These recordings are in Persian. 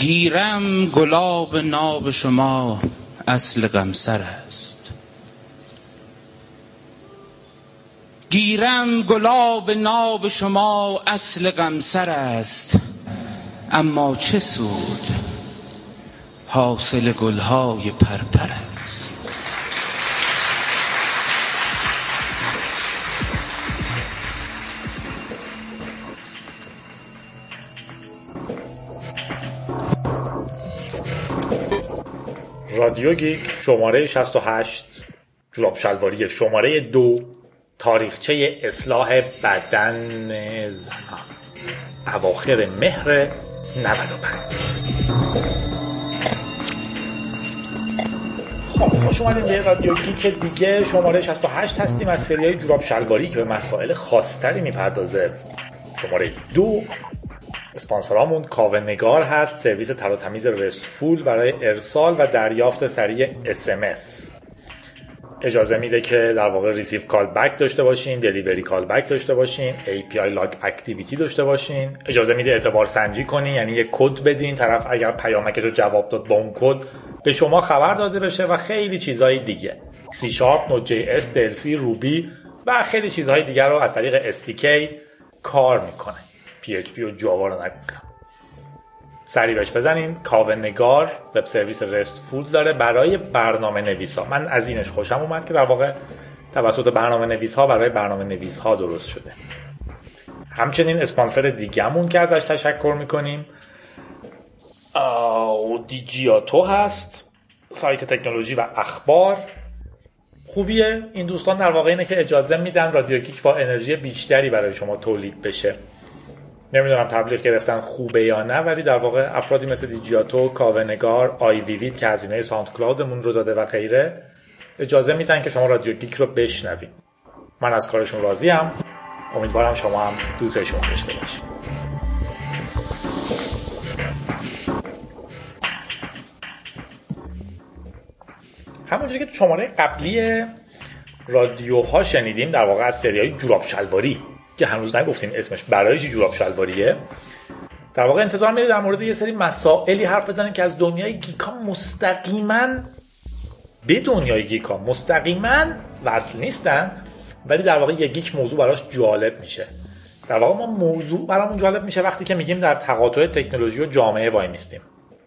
گیرم گلاب ناب شما اصل غمسر است. گیرم گلاب ناب شما اصل غمسر است. اما چه سود حاصل گلهای پرپر است. رادیو گیک شماره 68 جوراب شلواری شماره دو تاریخچه اصلاح بدن زنان. اواخر مهر 95 خب خوش اومدیم به رادیو گیک دیگه. شماره 68 هستیم از سری های جوراب شلواری که به مسائل خاصتری می‌پردازه. شماره دو اسپانسرامون کاوه نگار هست. سرویس تر و تمیز رستفول برای ارسال و دریافت سریع اس اجازه میده که در واقع receive callback داشته باشین delivery callback داشته باشین API log activity داشته باشین. اجازه میده اعتبار سنجی کنین یعنی یه کد بدین. طرف اگر پیامکش رو جواب داد با اون کد به شما خبر داده بشه و خیلی چیزهای دیگه. سی شارپ نوت جی اس دلفی روبی و خیلی چیزهای دیگر رو از طریق SDK کار می‌کنه. PHP و جاوا رو نگفتم. سری بهش بزنین. کاوه نگار وب سرویس RESTful داره برای برنامه نویس ها من از اینش خوشم اومد که در واقع توسط برنامه نویس ها برای برنامه نویس ها درست شده. همچنین اسپانسر دیگهمون که ازش تشکر می‌کنیم دیجیاتو هست. سایت تکنولوژی و اخبار خوبیه. این دوستان در واقع اینه که اجازه میدن رادیو گیک با انرژی بیشتری برای شما تولید بشه. نمی‌دونم تبلیغ گرفتن خوبه یا نه ولی در واقع افرادی مثل دیجیاتو، کاوه نگار، آی ویوید که هزینه ساوند کلاودمون رو داده و غیره اجازه میدن که شما رادیو گیک رو بشنوید. من از کارشون راضیم. امیدوارم شما هم دوستشون داشته باشید. همونجوری که تو شماره قبلی رادیوها شنیدیم در واقع از سریای جوراب شلواری. که هنوز نگفتیم اسمش. برای چی جوراب شلواریه؟ در واقع انتظار میره در مورد یه سری مسائلی حرف بزنیم که از دنیای گیکا مستقیما به دنیای گیکا مستقیما وصل نیستن ولی در واقع یه گیک موضوع براش جالب میشه. در واقع ما موضوع برامون جالب میشه وقتی که میگیم در تقاطع تکنولوژی و جامعه وای میستیم.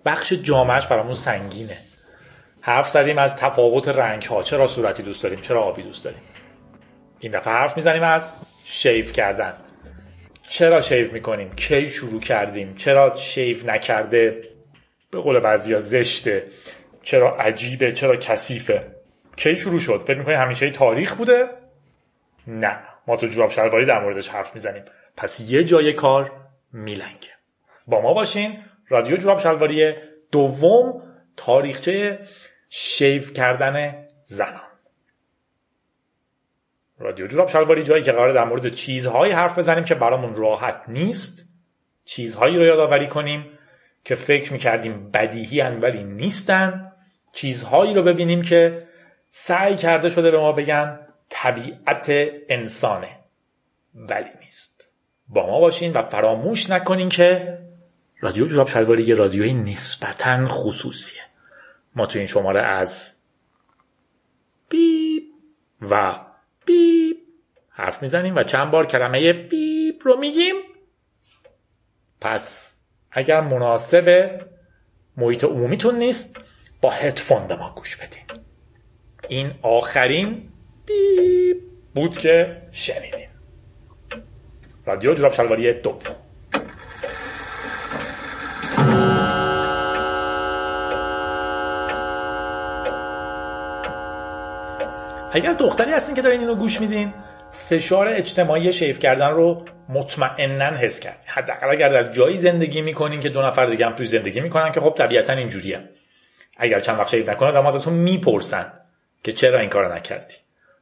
بخش جامعهش برامون سنگینه. حرف زدیم از تفاوت رنگ ها چرا صورتی دوست داریم؟ چرا آبی دوست داریم؟ این دفعه حرف می‌زنیم از شیف کردن. چرا شیف می‌کنیم؟ کی شروع کردیم؟ چرا شیف نکرده؟ به قول بعضیا زشته. چرا عجیبه؟ چرا کثیفه؟ کی شروع شد؟ فکر می‌کنی همیشه تاریخ بوده؟ نه. ما تو جوراب شلواری در موردش حرف می‌زنیم. پس یه جای کار میلنگه. با ما باشین رادیو جوراب شلواری دوم تاریخچه شیف کردن زنان. رادیو جوراب شلواری جایی که قرار در مورد چیزهایی حرف بزنیم که برامون راحت نیست. چیزهایی رو یادآوری کنیم که فکر می‌کردیم بدیهی ولی نیستن. چیزهایی رو ببینیم که سعی کرده شده به ما بگن طبیعت انسانه ولی نیست. با ما باشین و فراموش نکنین که رادیو جوراب شلواری یه رادیوی نسبتا خصوصیه. ما تو این شماره از بیپ و بیپ. حرف می‌زنیم و چند بار کلمه بیپ رو میگیم. پس اگر مناسب محیط عمومیتون نیست با هدفون به ما گوش بدین. این آخرین بیپ بود که شنیدین. رادیو جراب شلواری دوم. اگر دختری هستین که دارین اینو گوش میدین فشار اجتماعی شیف کردن رو مطمئنا حس کردین حداقل اگر در جایی زندگی می‌کنین که دو نفر دیگه هم توی زندگی می‌کنن که خب طبیعتا اینجوریه. اگر چند وقت شیف نکنه اما ازتون می‌پرسن که چرا این کارو نکردی.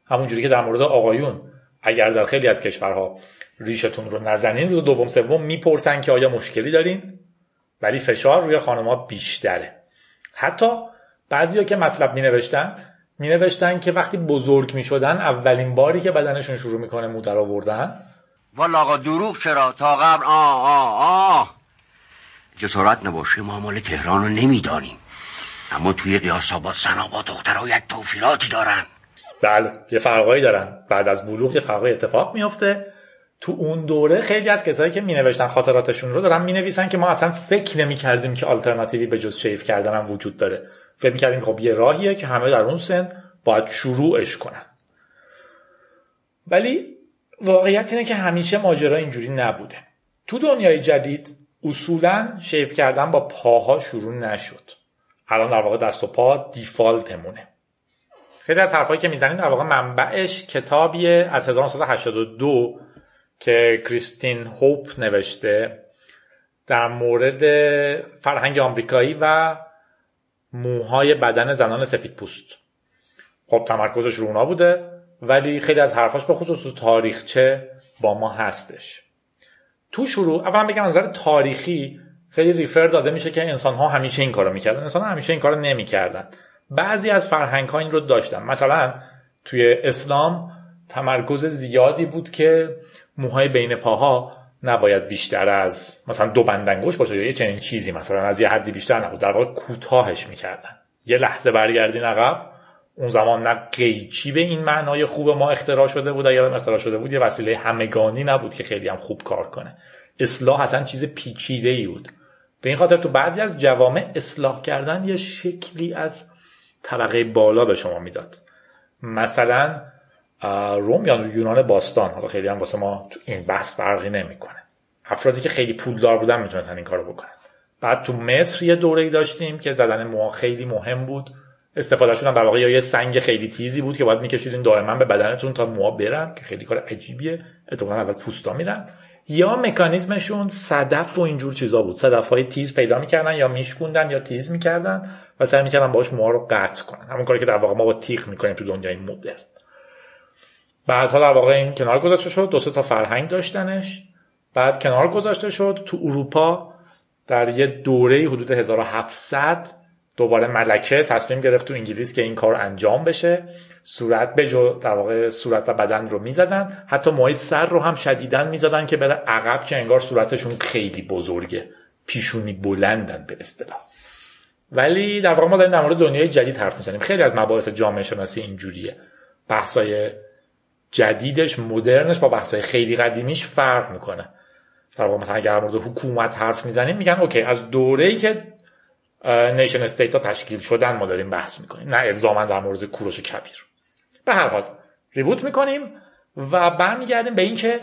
همونجوری که در مورد آقایون اگر در خیلی از کشورها ریشتون رو نزنین رو دوم سوم می‌پرسن که آیا مشکلی دارین؟ ولی فشار روی خانمها بیشتره. حتی بعضیا که مطلب می نوشتن می نوشتن که وقتی بزرگ می شدن اولین باری که بدنشون شروع می‌کنه مو در آوردن. والا آقا دروغ چرا؟ تا قبل آه آه آه. جسارت نباشه ما مال تهران رو نمی‌دانیم. اما توی قیاس با سنابا دخترها یک توفیراتی دارن. بله یه فرقایی دارن. بعد از بلوغ یه فرقای اتفاق میفته تو اون دوره خیلی از کسایی که می نوشتن خاطراتشون رو دارن می نویسن که ما اصلا فکر نمی کردیم که آلترناتیوی به جز شیف کردن هم وجود داره. فکر می کردیم خب یه راهیه که همه در اون سن باید شروعش کنن. ولی واقعیت اینه که همیشه ماجرا اینجوری نبوده. تو دنیای جدید اصولا شیف کردن با پاها شروع نشد. الان در واقع دست و پا دیفالتمونه. خیلی از حرفایی که می‌زنیم در واقع منبعش کتابیه از 1982 که کریستین هوپ نوشته در مورد فرهنگ آمریکایی و موهای بدن زنان سفید پوست. خب تمرکزش رو اونا بوده ولی خیلی از حرفاش به خصوص تو تاریخچه با ما هستش. تو شروع اولا بگم نظر تاریخی خیلی ریفر داده میشه که انسان ها همیشه این کارو می‌کردن. انسان ها همیشه این کارو نمی‌کردن. بعضی از فرهنگ ها این رو داشتن. مثلا توی اسلام تمرکز زیادی بود که موهای بین پاها نباید بیشتر از مثلا دو بندنگوش باشه یا یه چنین چیزی مثلا از یه حدی بیشتر نبود. در واقع کوتاهش می‌کردن. یه لحظه برگردین عقب اون زمان نه قیچی به این معنای خوب ما اختراع شده بود اگر اختراع شده بود یه وسیله همگانی نبود که خیلی هم خوب کار کنه. اصلاح اصلا چیز پیچیده ای بود. به این خاطر تو بعضی از جوامع اصلاح کردن یه شکلی از طبقه بالا به شما می‌داد. مثلا روم یا یونان باستان. حالا خیلی هم واسه ما تو این بحث فرقی نمی‌کنه. افرادی که خیلی پولدار بودن می‌تونستن این کارو بکنن. بعد تو مصر یه دوره‌ای داشتیم که زدن موها خیلی مهم بود. استفاده شدن در واقع یا یه سنگ خیلی تیزی بود که باید میکشیدین دائما به بدنتون تا موها برن که خیلی کار عجیبیه. اتفاقا اول پوستا میرن. یا مکانیزمشون صدف و اینجور چیزا بود. صدف های تیز پیدا می‌کردن یا میشکوندن یا تیز می‌کردن و سعی می‌کردن باهاش موها رو قطع کنن. همون کاری که در واقع ما با تیغ می‌کنیم تو دنیای مدرن. بعدها در واقع این کنار گذاشته شد دو تا فرهنگ داشتنش. بعد کنار گذاشته شد. تو اروپا در یه دوره حدود 1700 دوباره ملکه تصمیم گرفت تو انگلیس که این کار انجام بشه. صورت جو در واقع صورت و بدن رو می‌زدن. حتی موهای سر رو هم شدیدن می‌زدن که بره عقب که انگار صورتشون خیلی بزرگه. پیشونی بلندن به اصطلاح. ولی در واقع ما داریم در مورد دنیای جدید حرف می‌زنیم. خیلی از مباحث جامعه شناسی اینجوریه. بحثای جدیدش مدرنش با بحثای خیلی قدیمیش فرق می‌کنه. در واقع مثلا اگر مورد حکومت حرف می‌زنیم میگن اوکی از دوره ای که nation state ها تشکیل شدن ما داریم بحث می‌کنیم. نه الزاما در مورد کوروش کبیر. به هر حال reboot می‌کنیم و برمیگردیم به اینکه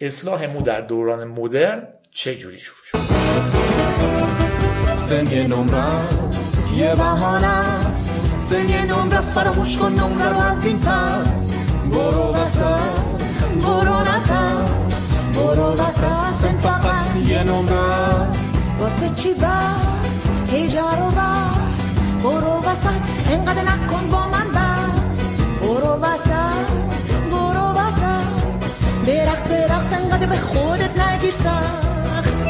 اصلاح مو در دوران مدرن چه جوری شروع شد. سن نمره یه بهانه است سن نمره فراموش کن نمره رو از این پس. برو وسط برو نترس برو وسط سن فقط یه نمره واسه چی بس هیجا رو بس برو وسط انقدر نکن با من بس برو وسط برو وسط برقص برقص انقدر به خودت نگیر سخت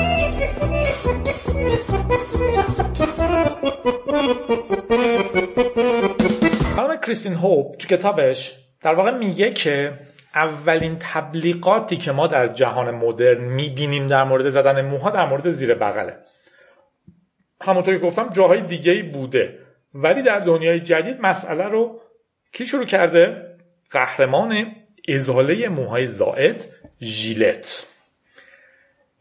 خانم کریستین هوب تو کتابش در واقع میگه که اولین تبلیغاتی که ما در جهان مدرن می‌بینیم در مورد زدن موها در مورد زیر بغله. همونطور که گفتم جاهای دیگه بوده. ولی در دنیای جدید مسئله رو کی شروع کرده؟ قهرمان ازاله موهای زائد ژیلت.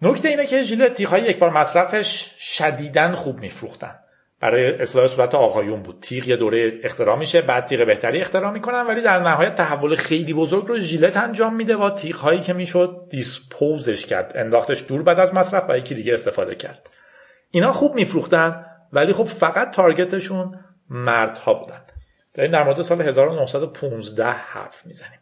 نکته اینه که ژیلت تیغهای یک بار مصرفش شدیدن خوب میفروختن. برای اصلاح صورت آقایون بود. تیغ یه دوره اختراع میشه بعد تیغ بهتری اختراع می‌کنن ولی در نهایت تحول خیلی بزرگ رو ژیلت انجام میده با تیغ هایی که می‌شد دیسپوزش کرد. انداختش دور بعد از مصرف و یکی دیگه استفاده کرد. اینا خوب میفروختن ولی خب فقط تارگتشون مردها بودن. داریم در مورد سال 1915 حرف می‌زنیم.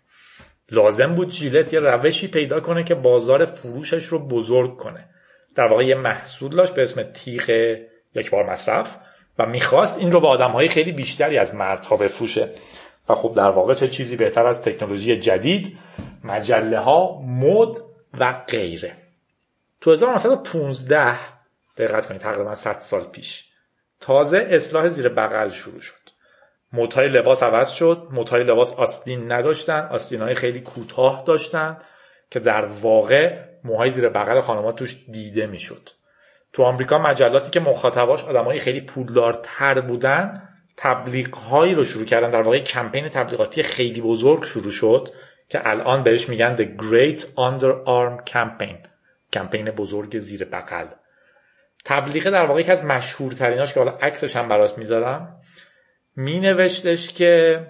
لازم بود جیلت یه روشی پیدا کنه که بازار فروشش رو بزرگ کنه. در واقع یه محصول داشت به اسم تیغ یک بار مصرف. و می‌خواست این رو به آدم های خیلی بیشتری از مردها بفروشه. و خب در واقع چه چیزی بهتر از تکنولوژی جدید مجله ها مد و غیره. تو 1915 دقت کنید تقریبا 100 سال پیش تازه اصلاح زیر بغل شروع شد. موتای لباس عوض شد موتای لباس آستین نداشتن آستین های خیلی کوتاه داشتن که در واقع موهای زیر بغل خانمات توش دیده می‌شد. تو آمریکا مجلاتی که مخاطباش آدمای خیلی پولدارتر بودن تبلیغ هایی رو شروع کردن. در واقع کمپین تبلیغاتی خیلی بزرگ شروع شد که الان بهش میگن The Great Underarm Campaign کمپین بزرگ زیر بغل. تبلیغ در واقع یکی از مشهورتریناش که حالا عکسش هم برات می‌ذارم می نوشتش که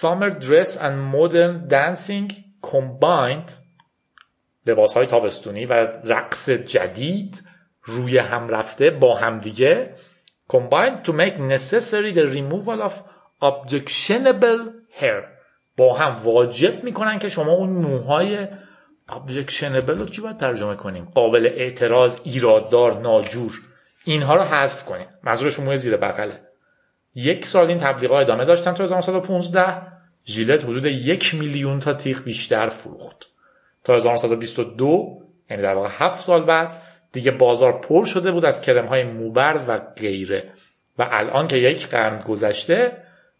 Summer Dress and Modern Dancing Combined لباس های تابستونی و رقص جدید روی هم رفته با همدیگه combined to make necessary the removal of objectionable hair. با هم واجب می‌کنن که شما اون موهای objectionable رو چی باید ترجمه کنیم؟ قابل اعتراض ایراددار ناجور. اینها رو حذف کنیم. منظورش موی زیر بغله. یک سال این تبلیغات ادامه داشتن تو 1915 ژیلت حدود یک میلیون تا تیغ بیشتر فروخت. تا 1922 یعنی در واقع هفت سال بعد دیگه بازار پر شده بود از کرم های موبر و غیره. و الان که یک قرن گذشته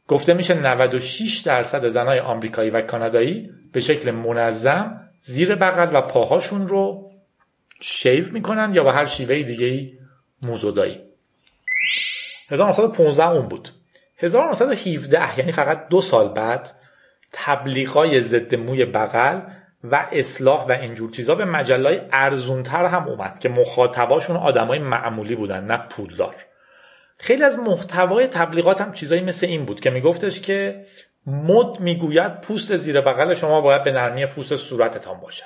گفته میشه 96 درصد زنای آمریکایی و کانادایی به شکل منظم زیر بغل و پاهاشون رو شیف می‌کنن یا به هر شیوه دیگه ای موزودایی 1915 اون بود. 1917 یعنی فقط دو سال بعد تبلیغای ضد موی بغل و اصلاح و اینجور چیزا به مجلای ارزونتر هم اومد که مخاطباشون آدمای معمولی بودن نه پولدار. خیلی از محتوای تبلیغات هم چیزایی مثل این بود که میگفتش که مد می‌گوید پوست زیر بغل شما باید به نرمی پوست صورتتان باشد.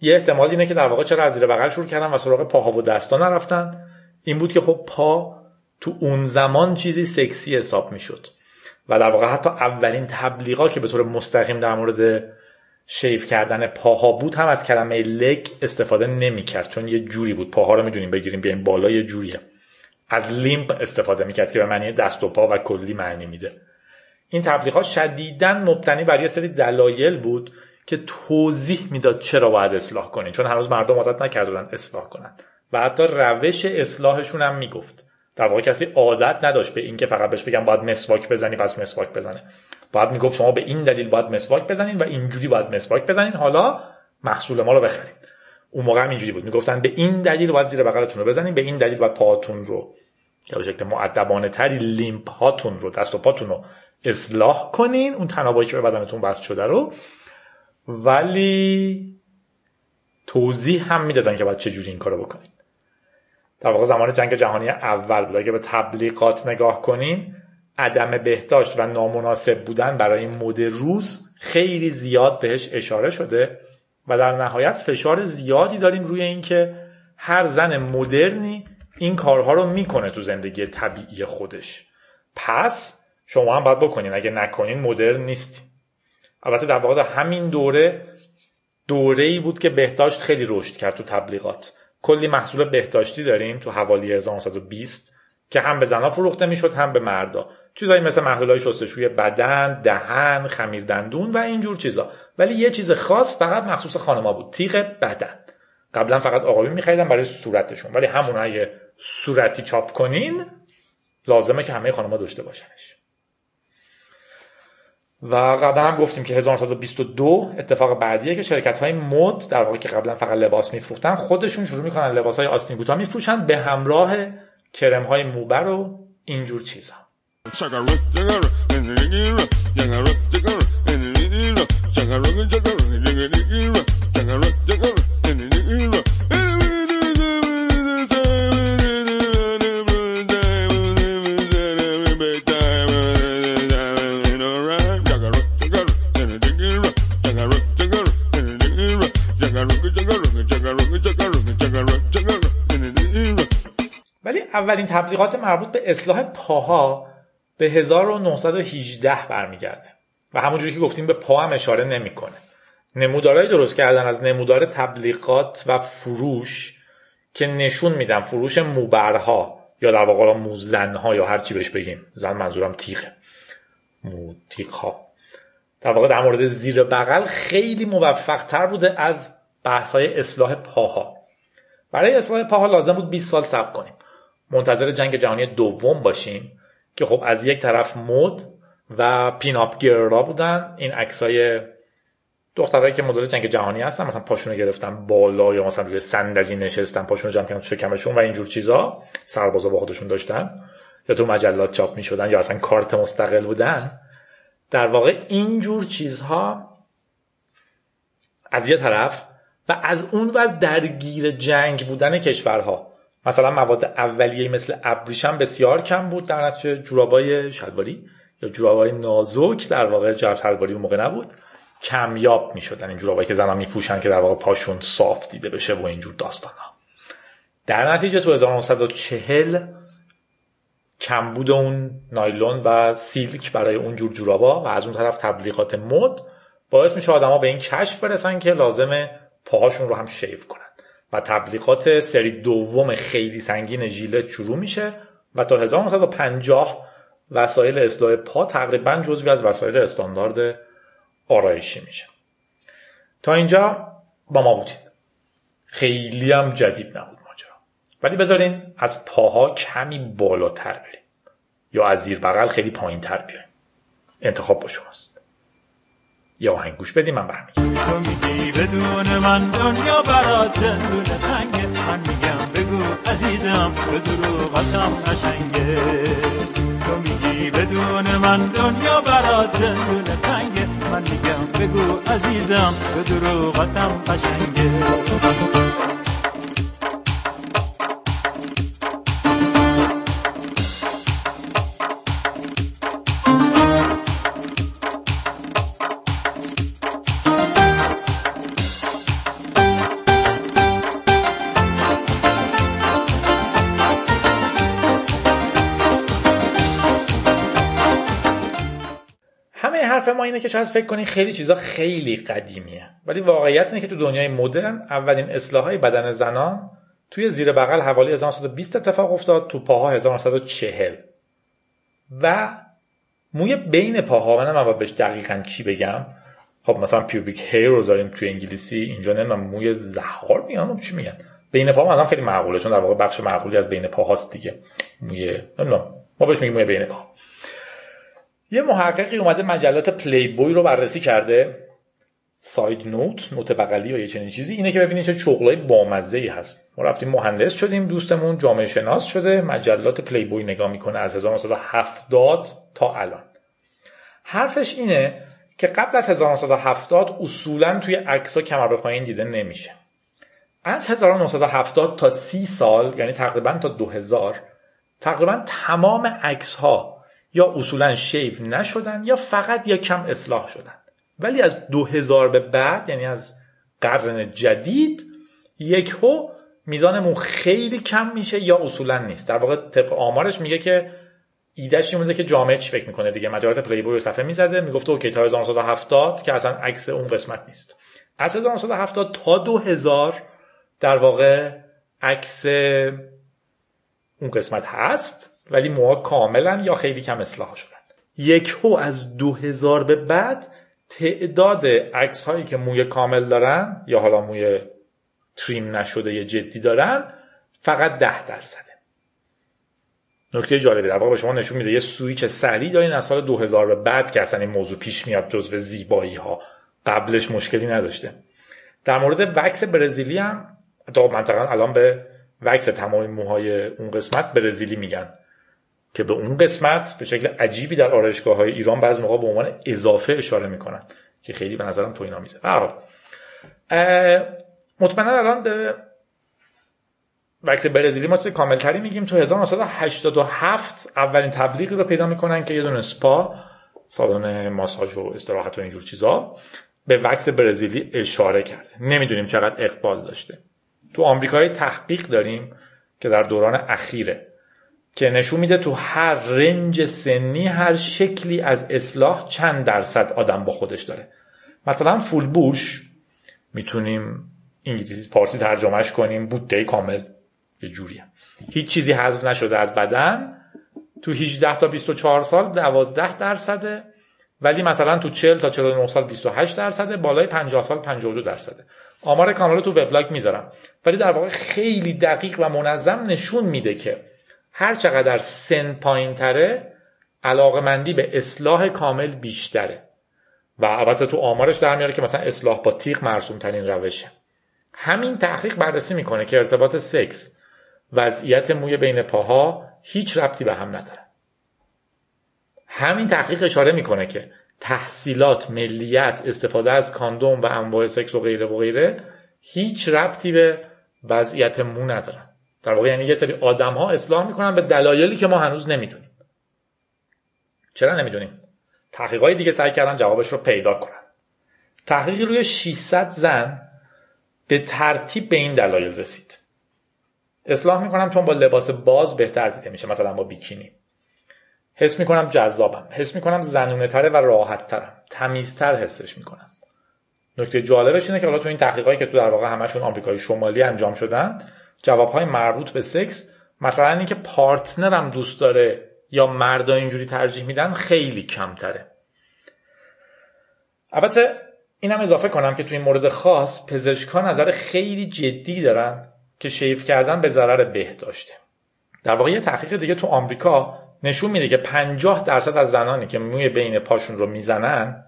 یه احتمال اینه که در واقع چرا از زیر بغل شروع کردن و سراغ پاها و دستا نرفتن؟ این بود که خب پا تو اون زمان چیزی سکسی حساب می‌شد. و در واقع حتی اولین تبلیغا که به طور مستقیم در مورد شیف کردن پاها بود هم از کلمه لگ استفاده نمی‌کرد چون یه جوری بود. پاها رو می‌دونیم بگیریم بیایم بالا یه جوریه. از لیمپ استفاده می‌کرد که به معنی دست و پا و کلی معنی میده. این تبلیغات شدیدا مبتنی بر یه سری دلایل بود که توضیح می‌داد چرا باید اصلاح کنین چون هنوز مردم عادت نکرده اصلاح کنن. و حتی روش اصلاحشون هم می‌گفت. در واقع کسی عادت نداشت به اینکه فقط بهش بگم باید مسواک بزنی پس مسواک بزنه. باید می‌گفت شما به این دلیل باید مسواک بزنین و اینجوری باید مسواک بزنین. حالا محصول ما رو بخرید. اون موقع هم اینجوری بود. می‌گفتن به این دلیل باید زیر بغلتون رو بزنین به این دلیل باید پاهاتون رو یا به شکل معدبانه تری لیمپ هاتون رو دست و پاتون رو اصلاح کنین. اون تنابایی که به بدنتون بست شده رو. ولی توضیح هم می‌دادن که باید چجوری این کارو بکنین. در واقع زمان جنگ جهانی اول بود. اگه به تبلیغات نگاه کنین عدم بهداشت و نامناسب بودن برای مد روز خیلی زیاد بهش اشاره شده و در نهایت فشار زیادی داریم روی اینکه هر زن مدرنی این کارها رو می‌کنه تو زندگی طبیعی خودش. پس شما هم باید بکنین اگه نکنین مدرن نیستین. البته در واقع همین دوره دوره ای بود که بهداشت خیلی رشد کرد تو تبلیغات. کلی محصول بهداشتی داریم تو حوالی 1920 که هم به زنها فروخته می‌شد هم به مردا. چیزایی مثل های شستشوی بدن دهن خمیر دندون و اینجور چیزا. ولی یه چیز خاص فقط مخصوص خانما بود تیغ بدن. قبلا فقط آقایون میخریدن برای صورتشون. ولی همون اگه صورتی چاپ کنین لازمه که همه خانما داشته باشنش. و قبلا هم گفتیم که 1922 اتفاق بعدیه که شرکت های مد در واقع که قبلا فقط لباس میفروختن خودشون شروع می‌کنن لباس های آستین بوتا میفروشن به همراه کرم های موبر و اینجور چیزا اولین تبلیغات مربوط به اصلاح پاها به 1918 برمیگرده و همونجوری که گفتیم به پا هم اشاره نمی‌کنه. نمودارهای درست کردن از نمودار تبلیغات و فروش که نشون میدن فروش موبرها یا در واقع موزنها یا هر چی بهش بگیم. زن منظورم تیغه ها در واقع در مورد زیر بغل خیلی موفق تر بوده از بحث های اصلاح پاها. برای اصلاح پاها لازم بود 20 سال صبر کنیم. منتظر جنگ جهانی دوم باشیم که خب از یک طرف مد و پین اپ گرلا بودن. این عکسای دخترایی که مدل جنگ جهانی هستن مثلا پاشونو گرفتن بالا یا مثلا روی صندلی نشستن پاشونو جمع کردن شکمشون و اینجور چیزا سربازا با خودشون داشتن یا تو مجلات چاپ می‌شدن یا اصلا کارت مستقل بودن. در واقع اینجور چیزها از یه طرف و از اون ور درگیر جنگ بودن کشورها. مثلا مواد اولیه مثل ابریشم بسیار کم بود در نتیجه جورابای شلواری یا جورابای نازک در واقع جرف شلواری موقع نبود. کمیاب می شدن این جورابایی که زنان میپوشن که در واقع پاشون صاف دیده بشه و اینجور داستان ها در نتیجه تو 1940 کمبود اون نایلون و سیلک برای اون جور جورابا و از اون طرف تبلیغات مد باعث میشه آدما به این کشف برسن که لازمه پاهاشون رو هم شیف کنن. و تبلیغات سری دوم خیلی سنگین ژیلت شروع میشه و تا 1950 وسایل اصلاح پا تقریبا جزوی از وسایل استاندارد آرایشی میشه. تا اینجا با ما بودید. خیلی هم جدید نبود ماجرا. ولی بذارین از پاها کمی بالاتر بریم. یا از زیر بغل خیلی پایین تر بیایم. انتخاب با شماست. یا آهنگ گوش بدیم من برمیگردم. تو میگی بدون من دنیا برات دونه تنگه. من میگم بگو عزیزم به دروغتم قشنگه تو میگی بدون من دنیا برات دونه تنگه. من میگم بگو عزیزم به دروغتم قشنگه اینه که شاید فکر کنین خیلی چیزا خیلی قدیمیه. ولی واقعیت اینه که تو دنیای مدرن اولین اصلاحهای بدن زنان توی زیر بغل حوالی 1920 اتفاق افتاد تو پاها 1940 و موی بین پاها من من بهش دقیقا چی بگم. خب مثلا پیوبیک هیر رو داریم توی انگلیسی اینجا نه موی زهار میگن چی میگن؟ بین پا مثلا خیلی معقوله چون در واقع بخش معقولی از بین پاهاست دیگه. موی نمی‌دونم. ما بهش میگیم موی بین پا. یه محققی اومده مجلات پلی بوی رو بررسی کرده. side note note بغلی یا یه چنین چیزی. اینه که ببینید چه شغلای بامزه ای هست. ما رفتیم مهندس شدیم دوستمون جامعه شناس شده. مجلات پلی بوی نگاه می‌کنه از 1970 تا الان. حرفش اینه که قبل از 1970 اصولا توی عکس کمر به پایین دیده نمیشه. از 1970 تا 30 سال یعنی تقریبا تا 2000 تقریبا تمام عکس ها یا اصولا shave نشدن یا فقط یا کم اصلاح شدن. ولی از 2000 به بعد یعنی از قرن جدید یک هو میزان خیلی کم میشه یا اصولا نیست. در واقع طبق آمارش میگه که ایدهش این که جامعه چی فکر می‌کنه دیگه؟ مجلات پلی بوی صفحه می‌زده می‌گفته اوکی تا 1970 که اصلا عکس اون قسمت نیست. از 1970 تا 2000 در واقع عکس اون قسمت هست. ولی موها کاملا یا خیلی کم اصلاح شدن؟ یک هو از 2000 به بعد تعداد عکس هایی که موی کامل دارن یا حالا موی تریم نشده یا جدی دارن فقط ده درصده. نکته جالبی در واقع به شما نشون میده یه سویچ سریع دارین از سال 2000 به بعد که اصلا این موضوع پیش میاد جزو زیبایی ها قبلش مشکلی نداشته. در مورد وکس برزیلی هم منطقا الان به وکس تمام موهای اون قسمت برزیلی میگن. که به اون قسمت به شکل عجیبی در آرایشگاه های ایران بعضی موقع به عنوان اضافه اشاره می‌کنن که خیلی به نظرم تو اینا میزه. مطمئنا الان وکس برزیلی ما چیز کاملتری میگیم. تو 1987 اولین تبلیغی رو پیدا می‌کنن که یه دونه سپا سالن ماساژ و استراحت و اینجور چیزا به وکس برزیلی اشاره کرده. نمی‌دونیم چقدر اقبال داشته. تو آمریکای تحقیق داریم که در دوران اخیره که نشون میده تو هر رنج سنی هر شکلی از اصلاح چند درصد آدم با خودش داره. مثلا فول بوش می‌تونیم انگلیسی فارسی ترجمهش کنیم بوده کامل یه جوریه. هیچ چیزی حذف نشده از بدن. تو 18 تا 24 سال 12 درصده. ولی مثلا تو 40 تا 49 سال 28 درصده. بالای 50 سال 52 درصده. آمار کامل تو وبلاگ می‌ذارم. ولی در واقع خیلی دقیق و منظم نشون میده که هر چقدر سن پایین تره علاقمندی به اصلاح کامل بیشتره. و البته تو آمارش در میاره که مثلا اصلاح با تیغ مرسوم ترین روشه. همین تحقیق بررسی می‌کنه که ارتباط سکس وضعیت موی بین پاها هیچ ربطی به هم نداره. همین تحقیق اشاره می‌کنه که تحصیلات ملیت استفاده از کاندوم و انواع سکس و غیره و غیره هیچ ربطی به وضعیت مو ندارن. در واقع یعنی یه سری آدم ها اصلاح می‌کنن به دلایلی که ما هنوز نمی‌دونیم. چرا نمی‌دونیم؟ تحقیقات دیگه سعی کردن جوابش رو پیدا کنن. تحقیقی روی 600 زن به ترتیب به این دلایل رسید. اصلاح می‌کنم چون با لباس باز بهتر دیده میشه مثلا با بیکینی. حس می‌کنم جذابم. حس می‌کنم زنونه تره و راحت ترم تمیزتر حسش می‌کنم. نکته جالبش اینه که حالا تو این تحقیقاتی که تو در واقع همشون آمریکای شمالی انجام شدن جوابهای مربوط به سکس مثلا اینکه پارتنرم دوست داره یا مردا اینجوری ترجیح میدن خیلی کمتره. البته اینم اضافه کنم که تو این مورد خاص پزشکان نظر خیلی جدی دارن که شیف کردن به ضرر بهداشته. در واقع یه تحقیق دیگه تو آمریکا نشون میده که 50 درصد از زنانی که موی بین پاشون رو می‌زنن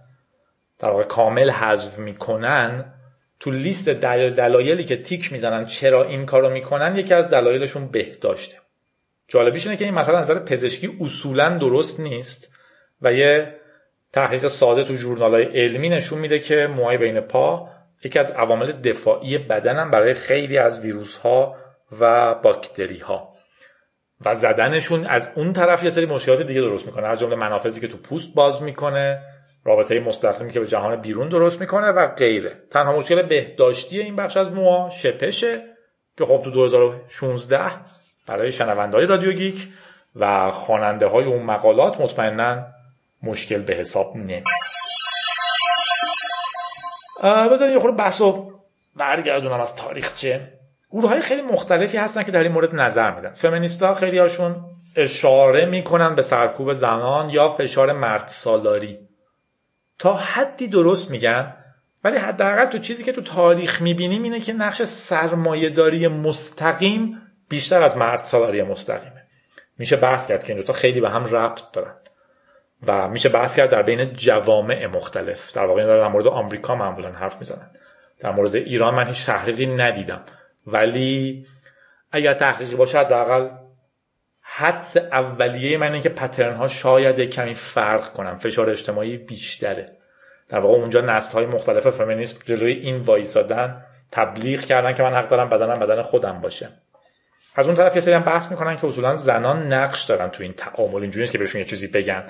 در واقع کامل حذف می‌کنن تو لیست دلایلی که تیک می‌زنن چرا این کارو می‌کنن یکی از دلایلشون بهداشته. جالبیش اینه که این مثلا نظر پزشکی اصولا درست نیست و یه تحقیق ساده تو جورنال علمی نشون میده که موهای بین پا یکی از عوامل دفاعی بدنم برای خیلی از ویروس ها و باکتری ها و زدنشون از اون طرف یه سری مشکلات دیگه درست می‌کنه. از جمله منافذی که تو پوست باز می‌کنه. رابطه مستقیمی که به جهان بیرون درست می‌کنه و غیره. تنها مشکل بهداشتی این بخش از موها شپشه که خب تو 2016 برای شنونده های رادیو گیک و خواننده های اون مقالات مطمئنا مشکل به حساب نمی بذارید یه خورده بحث و برگردونم از تاریخچه گروه های خیلی مختلفی هستن که در این مورد نظر میدن. فمینیست ها خیلی هاشون اشاره می‌کنن به سرکوب زنان یا فشار مرد سالاری. تا حدی درست میگن ولی حداقل تو چیزی که تو تاریخ می‌بینیم اینه که نقش سرمایهداری مستقیم بیشتر از مرد سالاری مستقیمه. میشه بحث کرد که این دوتا خیلی به هم ربط دارن. و میشه بحث کرد در بین جوامع مختلف. در واقع در مورد آمریکا معمولا حرف می‌زنن. در مورد ایران من هیچ تحقیقی ندیدم. ولی اگر تحقیقی باشه حداقل حدس اولیه من اینه که پترن ها شاید کمی فرق کنن. فشار اجتماعی بیشتره. در واقع اونجا نسل های مختلف فمینیسم جلوی این وایسادن تبلیغ کردن که من حق دارم بدنم بدن خودم باشه. از اون طرف یه سری هم بحث می‌کنن که اصولا زنان نقش دارن تو این تعامل. اینجوری که بهشون یه چیزی بگن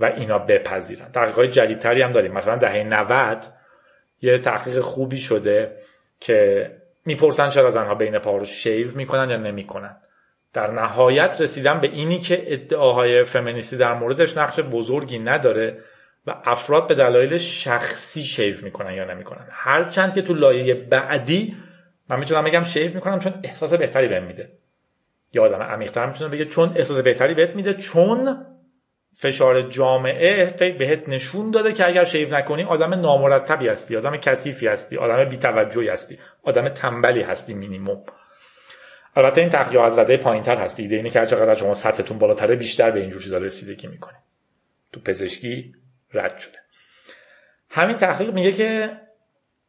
و اینا بپذیرن. تحقیقات جدیدتری هم داریم. مثلا دهه 90 یه تحقیق خوبی شده که می‌پرسن چرا زنها بین پا رو شیو می‌کنن یا نمی‌کنن. در نهایت رسیدن به اینی که ادعاهای فمینیستی در موردش نقش بزرگی نداره و افراد به دلایل شخصی شیو می‌کنن یا نمی‌کنن. هرچند که تو لایه بعدی من می‌تونم بگم شیو می‌کنم چون احساس بهتری بهم میده. یا آدم عمیق‌تر می‌تونه بگه چون احساس بهتری بهت میده چون فشار جامعه بهت نشون داده که اگر شیف نکنی آدم نامرتبی هستی آدم کثیفی هستی آدم بیتوجهی هستی آدم تنبلی هستی مینیموم البته این تقیه از رده پایینتر هستی ایده اینه که هر شما سطحتون بالاتره بیشتر به اینجور چیزا رسیدگی می‌کنه. تو پزشکی رد شده. همین تحقیق میگه که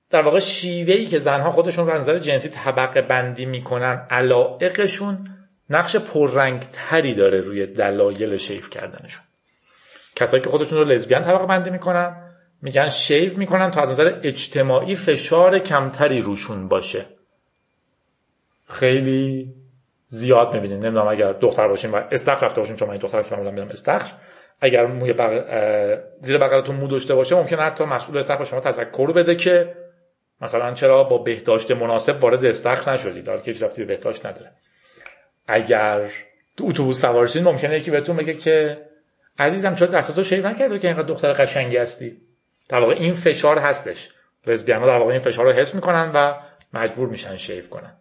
در واقع شیوهی که زنها خودشون رو نظر جنسی طبقه بندی می‌کنن علائقشون نقش پررنگتری داره روی دلایل شیف کردنشون. کسایی که خودشون رو لزبیان طبقه بندی می‌کنن میگن شیف می‌کنن تا از نظر اجتماعی فشار کمتری روشون باشه. خیلی زیاد می‌بینید نمی‌دونم اگر دختر باشین و استخر رفته باشین چون من این دختر که من میرم استخر. اگر موی بغ... زیر بغلتون مو داشته باشه ممکن حتی مسئول استخر شما تذکر بده که مثلا چرا با بهداشت مناسب وارد استخر نشدید. حالا که به بهداشت نداره. اگر تو اتوبوس سوار شدید ممکنه یکی بهتون بگه که عزیزم چرا دستاتو شیو نکردی که اینقدر دختر قشنگی هستی؟ در واقع این فشار هستش. لزبیان در واقع این فشار رو حس می‌کنن و مجبور میشن شیو کنن.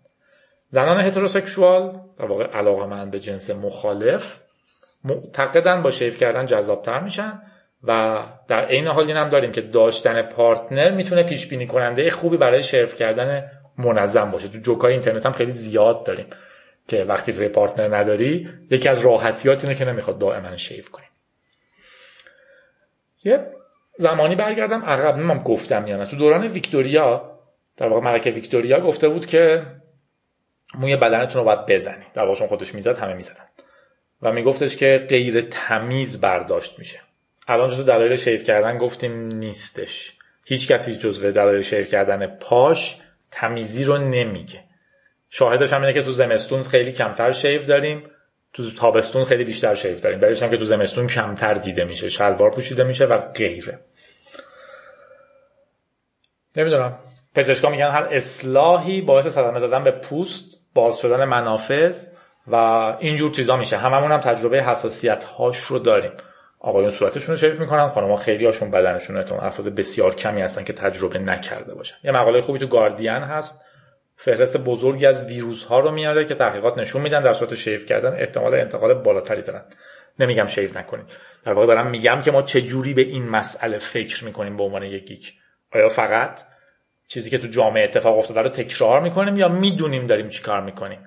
زنان هتروسکسوال در واقع علاقه من به جنس مخالف معتقدن با شیف کردن جذابتر میشن و در عین حال این هم داریم که داشتن پارتنر می‌تونه پیش بینی کننده خوبی برای شرف کردن منظم باشه. تو جوکای اینترنت هم خیلی زیاد داریم که وقتی توی پارتنر نداری یکی از راحتیات اینه که نمی‌خواد دائما شیف کنی. یه زمانی برگردم عقب نمیم گفتم یا نه. تو دوران ویکتوریا در واقع ملکه ویکتوریا گفته بود که موی بدنتون رو باید بزنید. در واقع خودش می‌زد همه می‌زدن. و میگفتش که غیر تمیز برداشت میشه. الان جزو دلایل شیف کردن گفتیم نیستش. هیچ کسی جزو دلایل شیف کردن پاش تمیزی رو نمیگه. شاهدش هم اینه که تو زمستون خیلی کمتر شیف داریم. تو تابستون خیلی بیشتر شیف داریم. دلیلش هم که تو زمستون کمتر دیده میشه. شلوار پوشیده میشه و غیره. نمی‌دونم. پزشکا میگن هر اصلاحی باعث صدمه زدن به پوست باز شدن منافذ و اینجور چیزا میشه. هممون هم تجربه حساسیت هاش رو داریم. آقایون صورتشون رو شریف می‌کنن. خانم‌ها خیلی هاشون بدنشون رو افراد بسیار کمی هستن که تجربه نکرده باشن. یه مقاله خوبی تو گاردین هست. فهرست بزرگی از ویروس ها رو میاره که تحقیقات نشون میدن. در صورت شیف کردن احتمال انتقال بالاتری دارن. نمیگم شیف نکنید. در واقع دارم میگم که ما چه جوری به این مسئله فکر می‌کنیم به عنوان یک گیک آیا فقط چیزی که تو جامعه اتفاق افتاده رو تکرار می‌کنیم یا می‌دونیم داریم چیکار می‌کنیم؟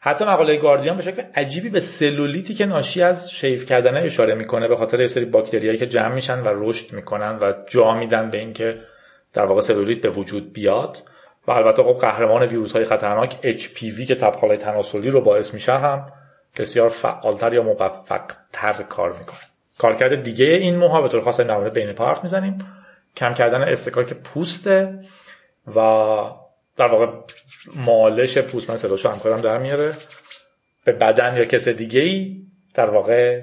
حتی مقاله گاردیان به شکل عجیبی به سلولیتی که ناشی از شیف کردن اشاره می‌کنه به خاطر یه سری باکتریایی که جمع میشن و رشد می‌کنن و جا میدن به اینکه در واقع سلولیت به وجود بیاد. و البته خب قهرمان ویروس های خطرناک HPV که تبخال تناسلی رو باعث میشه هم بسیار فعالتر یا موفقتر کار می‌کنه. کارکرد دیگه این موها به طور خاص در بین پا حرف می‌زنیم. کم کردن استکاک پوسته و در واقع مالش پوست من صداشو همکارم در میاره. به بدن یا کس دیگه ای در واقع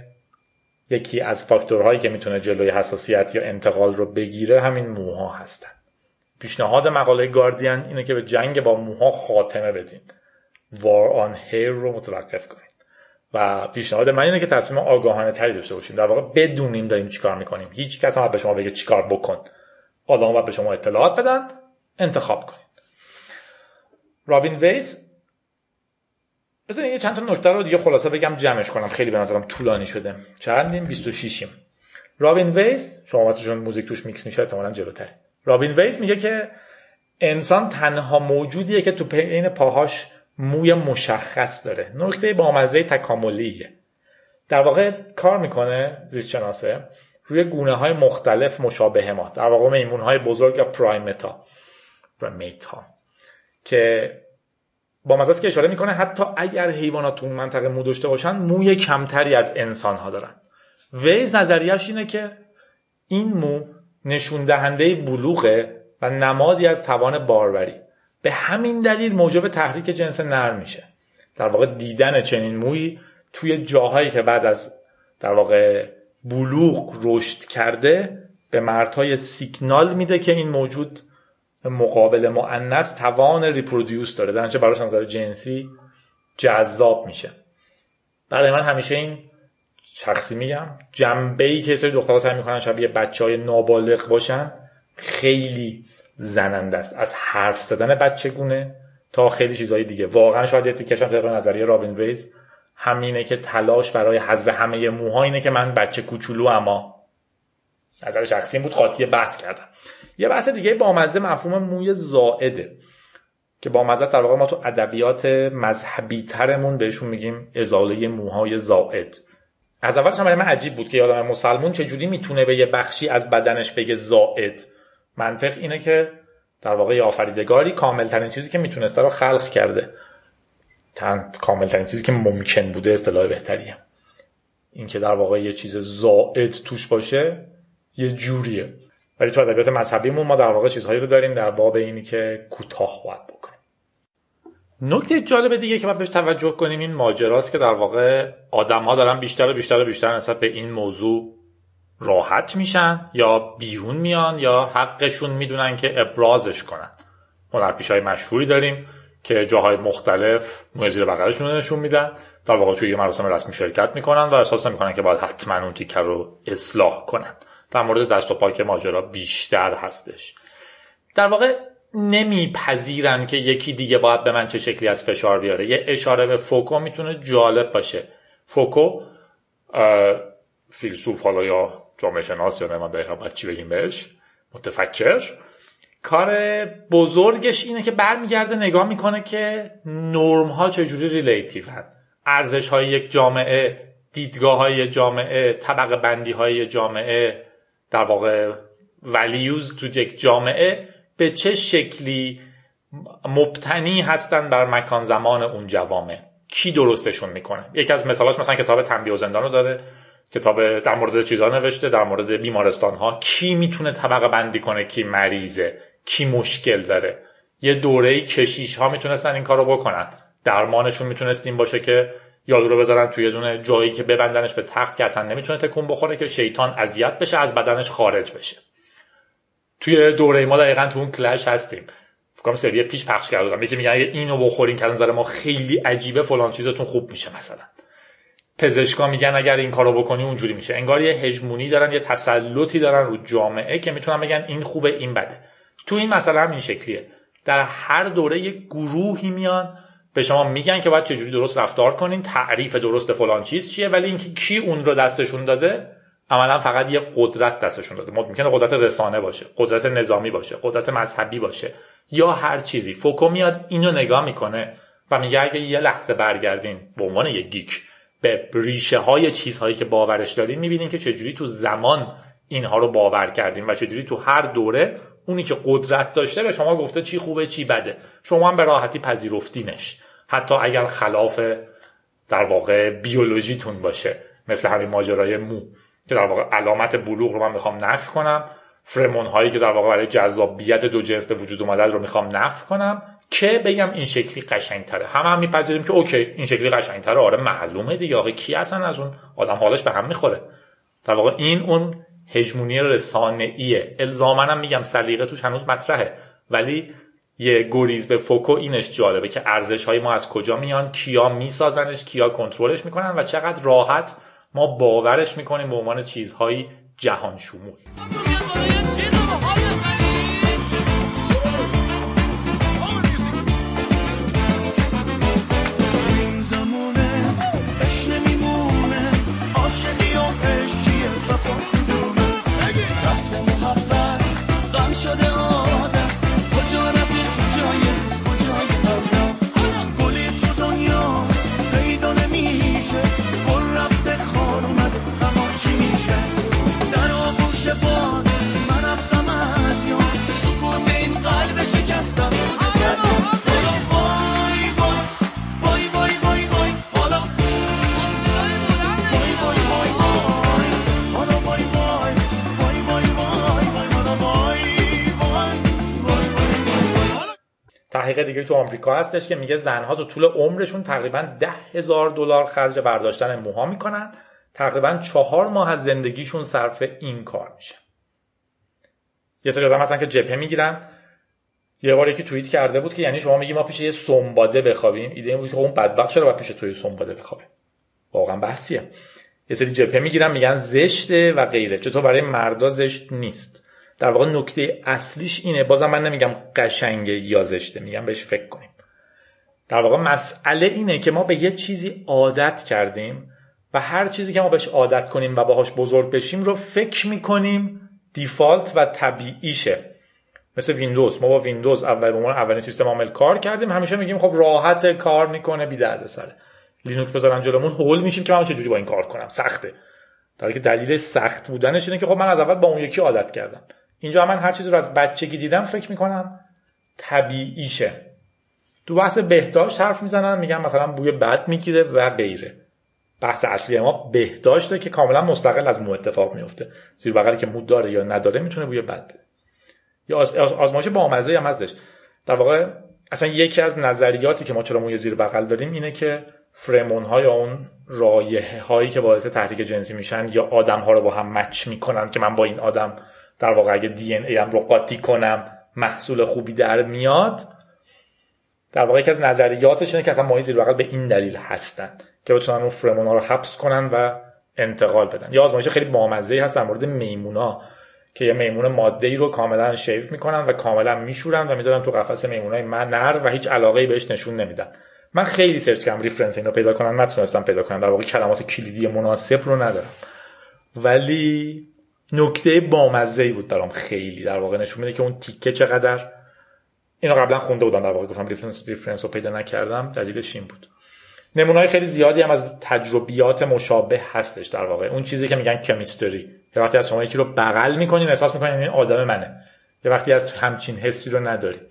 یکی از فاکتورهایی که می‌تونه جلوی حساسیت یا انتقال رو بگیره همین موها هستن. پیشنهاد مقاله گاردین اینه که به جنگ با موها خاتمه بدین. وار آن هیر رو متوقف کنید و پیشنهاد من اینه که تصمیم آگاهانه تری داشته باشیم در واقع بدونیم داریم چیکار می‌کنیم هیچ کس هم به شما بگه چیکار بکن. آدم باید به شما اطلاعات بدن. انتخاب کنید. by the ways بذارین یه چند تا نکته رو دیگه خلاصه بگم جمعش کنم. خیلی به نظرم طولانی شده. چندیم؟ 26 یم by the ways شما واسه موزیک توش میکس میشه احتمالاً جلوتر by the ways میگه که انسان تنها موجودیه که تو این پاهاش موی مشخص داره. نکته با مزه تکاملیه. در واقع کار می‌کنه زیست شناسه روی گونه های مختلف مشابه ما. در واقع میمون های بزرگ یا پرایمتا پرایمتا که با مزه که اشاره می‌کنه حتی اگر حیوانات تو منطقه مو داشته باشن موی کمتری از انسان ها دارن. ویز نظریش اینه که این مو نشون دهنده بلوغه و نمادی از توان باروری. به همین دلیل موجب تحریک جنس نر میشه. در واقع دیدن چنین مویی توی جاهایی که بعد از در واقع بلوغ رشد کرده به مردهای سیگنال میده که این موجود مقابل مؤنث توان ریپرودیوس داره. در براش نظر جنسی جذاب میشه. برای من همیشه این شخصی میگم جنبه ای که سری دخترها سعی می‌کنن شبیه بچه های نابالغ باشن خیلی زننده است. از حرف زدن بچگونه تا خیلی چیزهای دیگه. واقعا شاید یه تیکشم طبق نظریه رابین ویز همینه که تلاش برای حذف همه موها اینه که من بچه کوچولو اما نظر شخصی بود خاطی بحث کردم. یه بحث دیگه با مزه مفهوم موی زائده که با مزه در واقع ما تو ادبیات مذهبی ترمون بهشون میگیم ازاله موهای زائد. از اولش هم من عجیب بود که یادم مسلمون چجوری می‌تونه به یه بخشی از بدنش بگه زائد. منطق اینه که در واقع آفریدگاری کامل ترین چیزی که می‌تونسته رو خلق کرده. تن کامل ترین چیزی که ممکن بوده اصطلاح بهتریه این که در واقع یه چیز زائد توش باشه یه جوریه. ولی تو ادبیات مذهبیمون ما در واقع چیزهایی رو داریم در باب اینی که کوتاه باید بکنیم. نکته جالب دیگه که باید بهش توجه کنیم این ماجراست که در واقع آدم ها دارن بیشتر و بیشتر و بیشتر نسبت به این موضوع راحت میشن یا بیرون میان یا حقشون می‌دونن که ابرازش کنن. هنرپیش های مشهوری داریم که جاهای مختلف موی زیر بغلشون نشون میدن. در واقع توی مراسم رسمی شرکت می‌کنن و احساس می‌کنن که باید حتما اون تیکر رو اصلاح کنن. در مورد دست و پاک ماجرا بیشتر هستش. در واقع نمیپذیرن که یکی دیگه باید به من چه شکلی از فشار بیاره. یه اشاره به فوکو می‌تونه جالب باشه. فوکو فیلسوف حالا یا جامعه شناس یا نمان دقیقا باید چی بگیم بهش متفکر. کار بزرگش اینه که برمیگرده نگاه می‌کنه که نرم ها چجوری relative هست ارزش های یک جامعه دیدگاه های جامعه طبق بندی های جامعه در واقع values تو یک جامعه به چه شکلی مبتنی هستن بر مکان زمان اون جوامع. کی درستشون می‌کنه؟ یکی از مثالاش مثلا کتاب تنبیه و زندان رو داره کتاب در مورد چیزا نوشته در مورد بیمارستان ها کی می‌تونه طبقه بندی کنه کی مریضه کی مشکل داره؟ یه دوره کشیش ها می‌تونستن این کارو بکنن. درمانشون می‌تونست این باشه که یارو رو بذارن توی دونه جایی که ببندنش به تخت که اصلا نمی‌تونه تکون بخوره که شیطان اذیت بشه از بدنش خارج بشه. توی دوره ما دقیقا تو اون کلش هستیم. فکرم سری پیش پخش کرده بودم. یکی میگن اینو بخورین که از نظر ما خیلی عجیبه فلان چیزتون خوب میشه مثلا. پزشکا میگن اگر این کارو بکنی اونجوری میشه. انگار یه هژمونی دارن یه تسلطی دارن رو جامعه که می‌تونن بگن این خوبه این بده. تو این مسئله هم این شکلیه. در هر دوره یه گروهی میان به شما میگن که باید چجوری درست رفتار کنین تعریف درست فلان چیز چیه ولی اینکه کی اون رو دستشون داده عملا فقط یه قدرت دستشون داده. ممکنه قدرت رسانه باشه قدرت نظامی باشه قدرت مذهبی باشه یا هر چیزی. فوکو میاد اینو نگاه می‌کنه و میگه اگه یه لحظه برگردین به عنوان یه گیک به ریشه های چیزهایی که باورش دارین می‌بینین که چجوری تو زمان اینها رو باور کردیم و چجوری تو هر دوره اونی که قدرت داشته به شما گفته چی خوبه چی بده. شما هم به راحتی پذیرفتینش. حتی اگر خلاف در واقع بیولوژیتون باشه مثل همین ماجرای مو که در واقع علامت بلوغ رو من می‌خوام نفی کنم فرم هایی که در واقع برای جذابیت دو جنس به وجود اومدن رو می‌خوام نفی کنم که بگم این شکلی قشنگ تره همه هم میپذیریم که OK این شکلی قشنگ تره آره معلومه دیگه. آقا کی اصلا از اون آدم حالش به هم می‌خوره؟ در واقع این اون هژمونی رسانه ایه الزامن میگم سلیقه توش هنوز مطرحه. ولی یه گریز به فوکو اینش جالبه که ارزش های ما از کجا میان کیا میسازنش کیا کنترلش می‌کنن و چقدر راحت ما باورش می‌کنیم به عنوان چیزهایی جهان شمول تحقیق دیگه تو آمریکا هستش که میگه زنها تو طول عمرشون تقریبا ده هزار دلار خرج برداشتن موها می‌کنن. تقریبا چهار ماه از زندگیشون صرف این کار میشه. یه سری آدم هستن که جبهه می‌گیرن. یه بار یکی توییت کرده بود که یعنی شما میگی ما پیش یه سنباده بخوابیم. ایده این بود که اون بدبخت چرا باید پیش توی سنباده بخوابه؟ واقعا بحثیه. یه سری جبهه می‌گیرن میگن زشته و غیره. چطور برای مردا زشت نیست. در واقع نکته اصلیش اینه. بازم من نمیگم قشنگه یا زشته میگم بهش فکر کنیم. در واقع مسئله اینه که ما به یه چیزی عادت کردیم و هر چیزی که ما بهش عادت کنیم و باهاش بزرگ بشیم رو فکر می‌کنیم default و طبیعیشه. مثل ویندوز. ما با ویندوز اول به عنوان اولین سیستم عامل کار کردیم. همیشه میگیم خب راحت کار می‌کنه بی درد سره. لینوکس بذارن جلومون هول میشیم که من چجوری با این کار کنم. سخته. در که دلیل سخت بودنش اینه که خب من از اول با اون یکی عادت کردم. اینجا من هر چیزی رو از بچگی دیدم فکر می‌کنم طبیعیشه. تو بحث بهداشت حرف می‌زنن میگن مثلا بوی بد می‌گیره و غیره. بحث اصلی ما بهداشته که کاملا مستقل از مو اتفاق میفته زیر بغلی که مو داره یا نداره می‌تونه بوی بد بده. یا آزمایش بامزه هم ازش در واقع اصلا یکی از نظریاتی که ما چرا موی زیر بغل داریم اینه که فرمون ها یا اون رایه هایی که باعث تحریک جنسی میشن یا آدم ها رو با هم مچ می‌کنن که من با این آدم در واقع اگه دی ان ای هم رو قاطی کنم محصول خوبی در میاد در واقع یکی از نظریاتش اینه که اصلا ماهی زیر بغل به این دلیل هستن که بتونن اون فرمون ها رو حبس کنن و انتقال بدن. یا آزمایش خیلی بامزه هست در مورد میمونا که یه میمون ماده ای رو کاملا شیف می‌کنن و کاملا میشورن و می‌ذارن تو قفس میمونای من نر و هیچ علاقه بهش نشون نمیدن. من خیلی search کردم reference اینو پیدا کنم نتونستم پیدا کنم. در واقع کلمات کلیدی مناسب رو ندارم. ولی نکته بامزه بود برام خیلی در واقع نشون میده که اون تیکه چقدر اینو قبلا خونده بودم در واقع. گفتم reference reference رو پیدا نکردم. دلیلش این بود. نمونه‌های خیلی زیادی هم از تجربیات مشابه هستش در واقع. اون چیزی که میگن chemistry یه وقتی از شما یکی رو بغل می‌کنین احساس می‌کنین این آدم منه. یه وقتی از همچین حسی رو ندارین.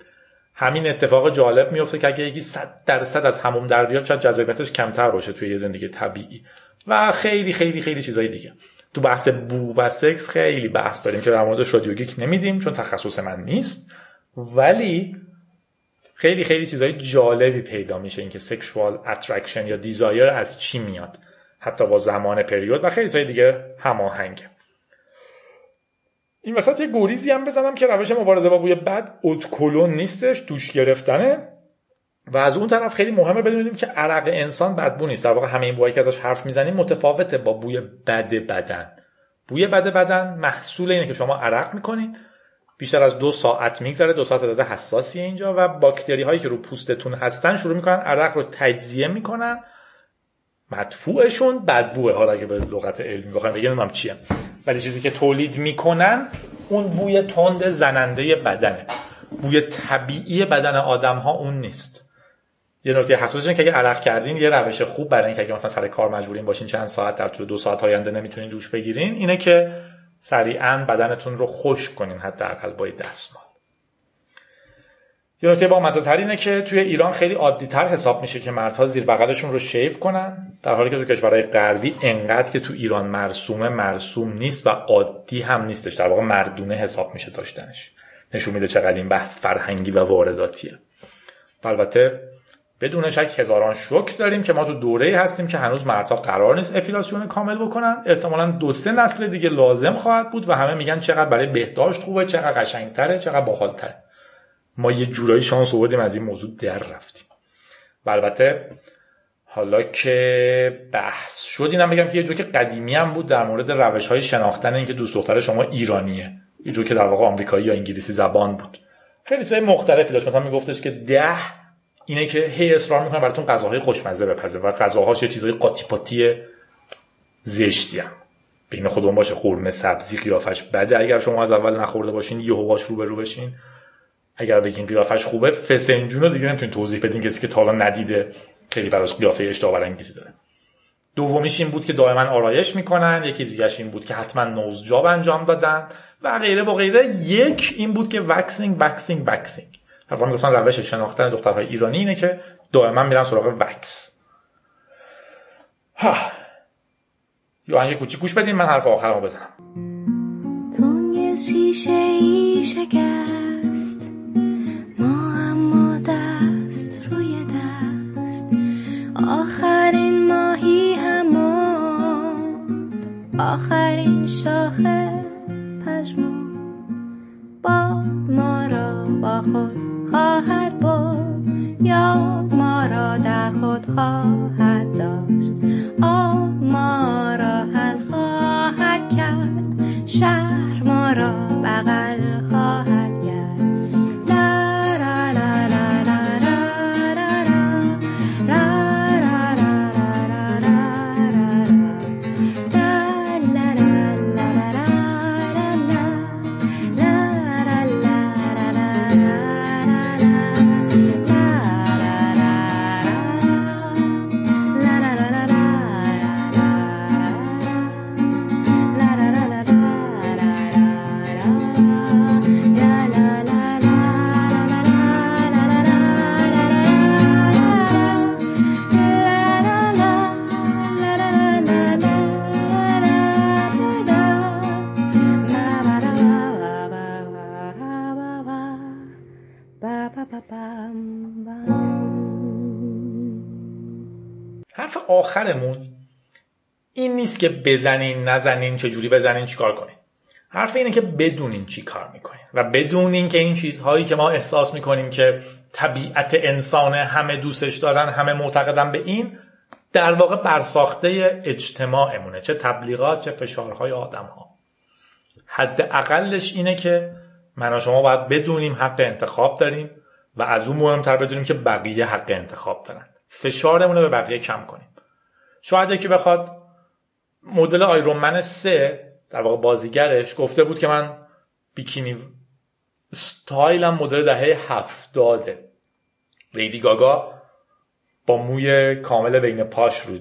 همین اتفاق جالب میفته که اگه یکی صد درصد از هموم در بیاد شاید جذابیتش کمتر باشه توی یه زندگی طبیعی. و خیلی خیلی خیلی چیزای دیگه. تو بحث بو و سکس خیلی بحث داریم که در مورد رادیو گیک نمیدیم چون تخصص من نیست. ولی خیلی خیلی چیزای جالبی پیدا میشه اینکه sexual attraction یا desire از چی میاد. حتی با زمان پریود و خیلی چیزای دیگه هماهنگه این وسط یه گوریزی هم بزنم که روش مبارزه با بوی بد اتکلون نیستش دوش گرفتنه. و از اون طرف خیلی مهمه بدونیم که عرق انسان بدبو نیست. در واقع همه این بوهایی که ازش حرف می‌زنیم متفاوته با بوی بد بدن. بوی بد بدن محصول اینه که شما عرق می‌کنین بیشتر از دو ساعت میگذره دو ساعت عدد حساسی اینجا و باکتری هایی که رو پوستتون هستن شروع می‌کنن عرق رو تجزیه می‌کنن. مدفوعشون بدبوه حالا اگه به لغت علمی بخوایم بگیم چیه. ولی چیزی که تولید می‌کنن اون بوی تند زننده بدنه. بوی طبیعی بدن آدم ها اون نیست. یه نکته حساسش که اگه عرق کردین یه روش خوب برای اینکه اگه مثلا سر کار مجبورین باشین چند ساعت در طول دو ساعت آینده نمی‌تونین دوش بگیرین اینه که سریعا بدنتون رو خشک کنین حداقل با دستمال. یه نکته با مزه اینه که توی ایران خیلی عادی تر حساب میشه که مردها زیر بغلشون رو شیف کنن در حالی که تو کشورهای غربی انقدر که تو ایران مرسومه مرسوم نیست و عادی هم نیستش. در واقع مردونه حساب میشه داشتنش. نشون میده چقدر این بحث فرهنگی و وارداتیه. البته بدون شک هزاران شک داریم که ما تو دوره هستیم که هنوز مردها قرار نیست اپیلاسیون کامل بکنن. احتمالا دو سه نسل دیگه لازم خواهد بود و همه میگن چقدر برای بهداشت خوبه چقدر قشنگتره چقدر باحالتره. ما یه جورایی شانس آوردیم از این موضوع در رفتیم. و البته حالا که بحث شد اینم بگم که یه جور که قدیمی هم بود در مورد روش های شناختن اینکه دوست دختر شما ایرانیه. یه جور که در واقع آمریکایی یا انگلیسی زبان بود. خیلی چیزای مختلفی داشت. مثلا میگفتش که ده اینه که هی اصرار می‌کنه براتون غذاهای خوشمزه بپزه و غذاهاش یه چیزای قاطی پاتی زشتی هم بین خودمون باشه خورمه سبزی قیافش بده. اگر شما از اول نخورده باشین یهو باش رو برو بشین. اگر بگین قیافش خوبه فسنجون دیگه نمی‌تونین توضیح بدین کسی که تا حالا ندیده خیلی براش قیافه اشتباه برانگیزی داره. دومیش این بود که دائما آرایش می‌کنن. یکی دیگهش این بود که حتما نوزجاب انجام دادن و غیره و غیره. یک این بود که waxing waxing waxing حرفا می‌گفتن روش شناختن دخترهای ایرانی اینه که دائما میرن سراغ wax. ها. یا آهنگ کوچیک گوش بدین من حرف آخرمو بزنم. تو شیشه ای شکست ما اما دست روی دست. آخرین ماهی همون آخرین شاخه پشمون با ما را با خود. خواهد بود یا ما را در خود خواهد داشت. آب ما را حل خواهد کرد. شهر ما را بغل خواهد حرف آخرمون این نیست که بزنین نزنین چجوری بزنین چیکار کنین. حرف اینه که بدونین چی کار می‌کنین و بدونین که این چیزهایی که ما احساس می‌کنیم که طبیعت انسان همه دوستش دارن همه معتقدن به این در واقع برساخته اجتماعمونه چه تبلیغات چه فشارهای آدم ها حد اقلش اینه که من و شما باید بدونیم حق انتخاب داریم. و از اون مهمتر بدونیم که بقیه حق انتخاب دارن. فشارمون رو به بقیه کم کنیم. شاید یکی بخواد مدل آیرون 3 در واقع بازیگرش گفته بود که من بیکینی ستایلم مدل دهه هفتاده. لیدی گاگا با موی کامل بین پاش رو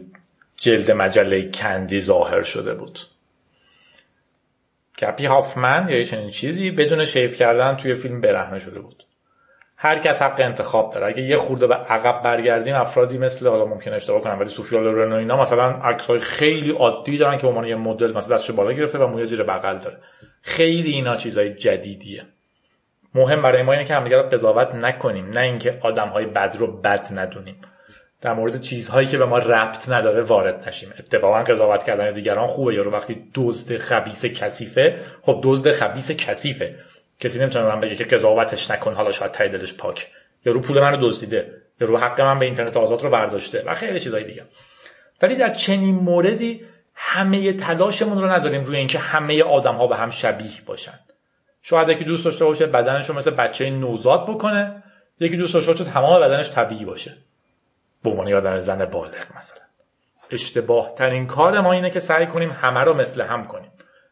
جلد مجله کندی ظاهر شده بود. گپی هافمن یا چنین چیزی بدون شیف کردن توی فیلم برهنه شده بود. هر کس حق انتخاب داره. اگه یه خورده به عقب برگردیم افرادی مثل حالا ممکن اشتباه کنم ولی سوفیا لورن اینا مثلا عکسای خیلی عادی دارن که به عنوان یه مدل مثلا دستش بالا گرفته و موی زیر بغل داره. خیلی اینا چیزای جدیدیه. مهم برای ما اینه که همدیگه رو قضاوت نکنیم نه اینکه آدمهای بد رو بد ندونیم. در مورد چیزهایی که به ما ربط نداره وارد نشیم. اتفاقا قضاوت کردن دیگران خوبه. یارو وقتی دزد خبیس کثیفه خب دزد خبیس کثیفه. کسی نمی‌تونه من بگه که قضاوتش نکن حالا شاید تای دلش پاک. یا رو پول منو دزدیده. یا رو حق من به اینترنت آزاد رو برداشته و خیلی چیزای دیگه. ولی در چنین موردی همه تلاشمون رو نذاریم روی اینکه همه آدم ها به هم شبیه باشن. شاید یکی دوست داشته باشه بدنش رو مثل بچه نوزاد بکنه یکی دوست داشته باشه تمام بدنش طبیعی باشه. به عنوان یادن زن بالغ مثلا. اشتباه ترین کار ما اینه که سعی کنیم همه رو مثل هم کنیم.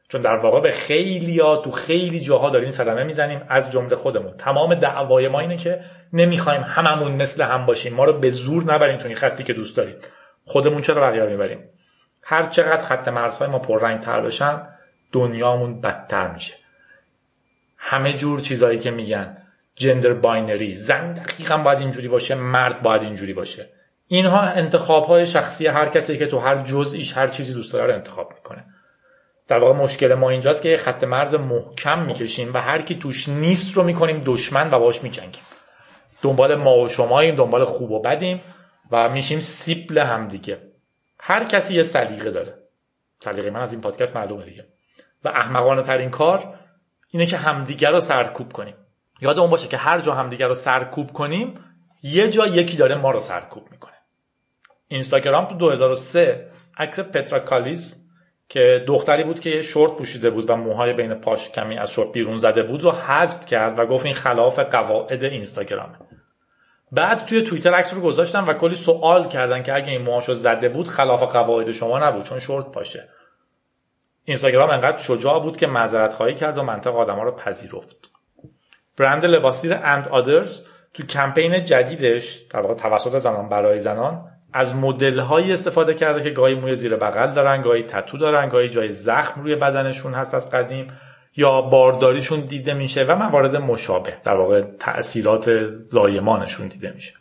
چون در واقع به خیلی ها تو خیلی جاها داریم صدمه می‌زنیم از جمله خودمون. تمام دعوای ما اینه که نمی‌خوایم هممون مثل هم باشیم. ما رو به زور نبریم تو این خطی که دوست داریم. خودمون چرا بقیه می‌بریم؟ هر چقدر خط مرزهای ما پررنگ تر بشن دنیامون بدتر میشه. همه جور چیزایی که میگن gender binary زن دقیقا باید اینجوری باشه مرد باید اینجوری باشه. اینها انتخاب های شخصی هر کسی که تو هر جزئیش هر چیزی دوست داره انتخاب می‌کنه. در واقع مشکل ما اینجاست که خط مرز محکم می‌کشیم و هر کی توش نیست رو می‌کنیم دشمن و باش میجنگیم. دنبال ما و شماییم دنبال خوب و بدیم و میشیم سیپل هم دیگه. هر کسی یه سلیقه داره. سلیقه من از این پادکست معلومه دیگه. و احمقانه ترین کار اینه که همدیگر رو سرکوب کنیم. یاد باشه که هر جا همدیگر رو سرکوب کنیم یه جا یکی داره ما رو سرکوب می‌کنه. اینستاگرام تو 2003 عکس پترا کالیس که دختری بود که شورت پوشیده بود و موهای بین پاش کمی از شورت بیرون زده بود رو حذف کرد و گفت این خلاف قواعد اینستاگرامه. بعد توی توییتر عکس رو گذاشتن و کلی سوال کردن که اگه این موهاشو زده بود خلاف قواعد شما نبود چون شورت پاشه. اینستاگرام انقدر شجاع بود که معذرت خواهی کرد و منطق آدما رو پذیرفت. برند لباسیر اند آدرز تو کمپین جدیدش در واقع توسط زنان برای زنان از مدل هایی استفاده کرده که گاهی موی زیر بغل دارن گاهی تتو دارن گاهی جای زخم روی بدنشون هست از قدیم یا بارداریشون دیده میشه و موارد مشابه در واقع تاثیرات زایمانشون دیده میشه.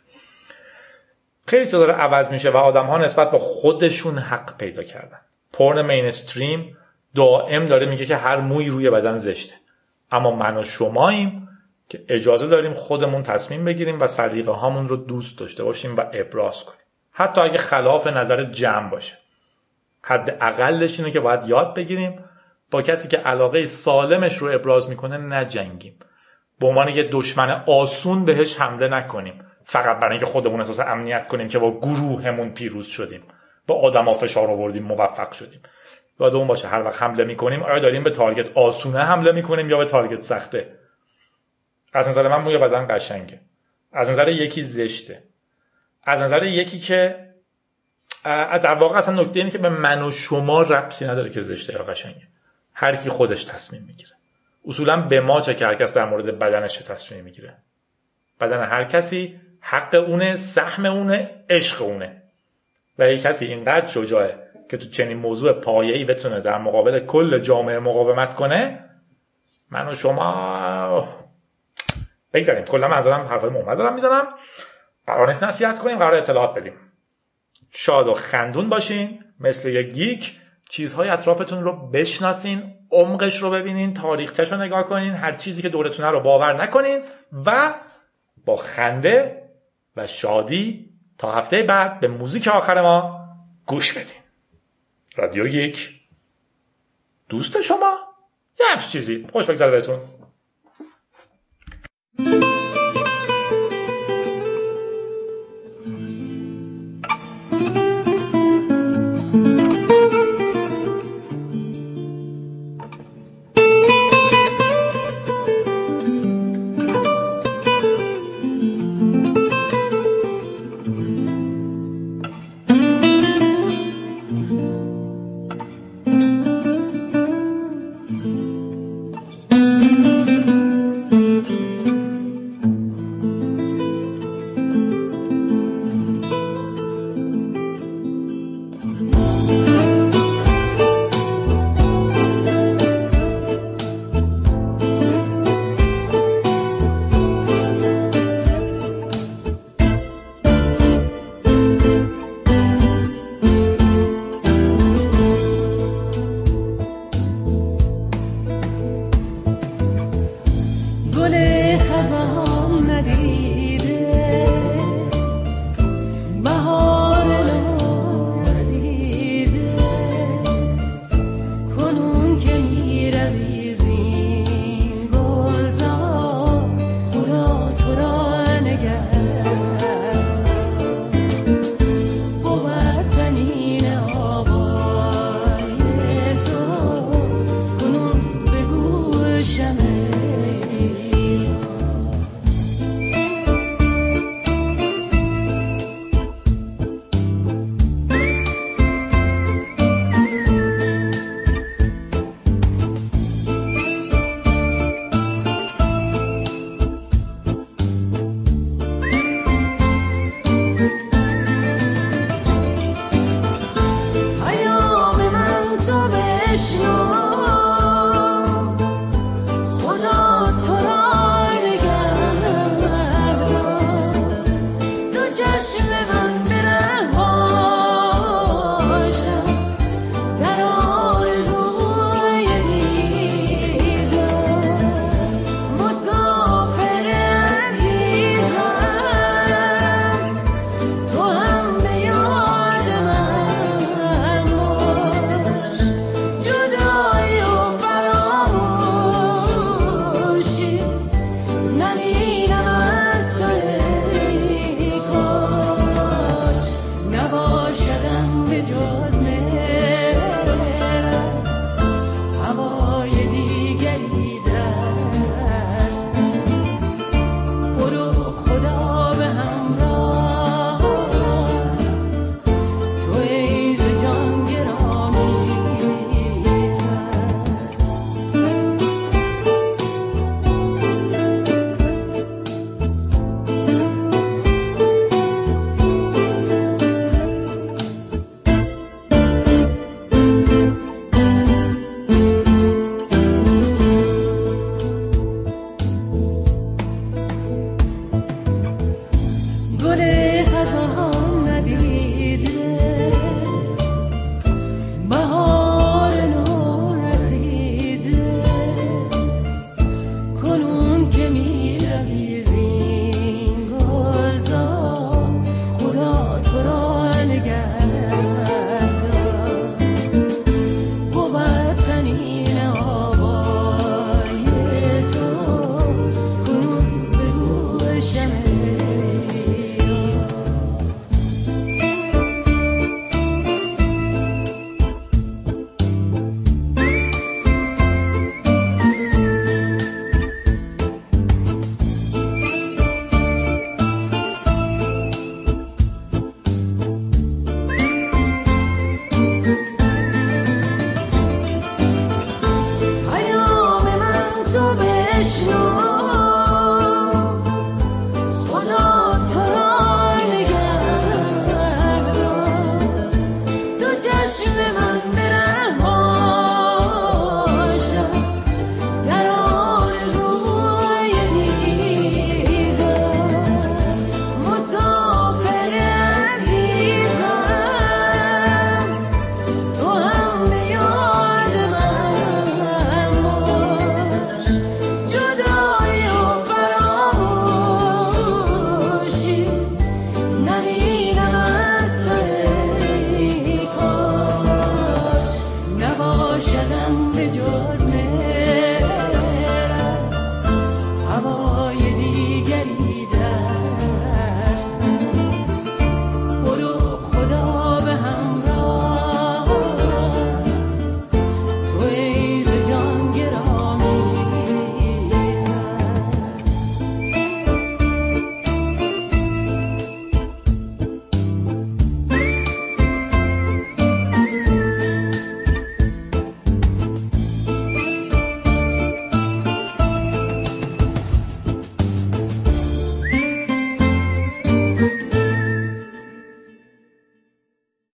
خیلی چیزا داره عوض میشه و آدم ها نسبت به خودشون حق پیدا کردن. پرن مینستریم دائم داره میگه که هر موی روی بدن زشته. اما من و شماییم که اجازه داریم خودمون تصمیم بگیریم و سلیقه هامون رو دوست داشته باشیم و ابراز کنیم. حتی اگه خلاف نظر جمع باشه. حد اقلش اینه که باید یاد بگیریم با کسی که علاقه سالمش رو ابراز می‌کنه نجنگیم. به عنوان یه دشمن آسون بهش حمله نکنیم. فقط برای اینکه خودمون احساس امنیت کنیم که با گروهمون پیروز شدیم. با آدما فشار آوردیم موفق شدیم. اون باشه هر وقت حمله می‌کنیم آیا داریم به تارگت آسونه حمله می‌کنیم یا به تارگت سخته؟ از نظر من موی بدن قشنگه. از نظر یکی زشته. از نظر یکی که در واقع اصلا نکته اینه که به من و شما ربطی نداره که زشته یا قشنگه. هر کی خودش تصمیم می‌گیره. اصولا به ما چه که هر کس در مورد بدنش چه تصمیم می‌گیره. بدن هر کسی حق اونه سهم اونه عشق اونه. و یک کسی اینقدر شجاعه که تو چنین موضوع پایه‌ای بتونه در مقابل کل جامعه مقاومت کنه من و شما بگذاریم. کلا منظرم حرفای محمد دارم می‌زنم. قرار نیست نصیحت کنیم قرار اطلاعات بدیم. شاد و خندون باشین مثل یک گیک چیزهای اطرافتون رو بشناسین عمقش رو ببینین تاریخچش رو نگاه کنین هر چیزی که دورتونه رو باور نکنین و با خنده و شادی تا هفته بعد به موزیک آخر ما گوش بدین. رادیو یک دوست شما؟ یه همچی چیزی. خوش بگذره بهتون.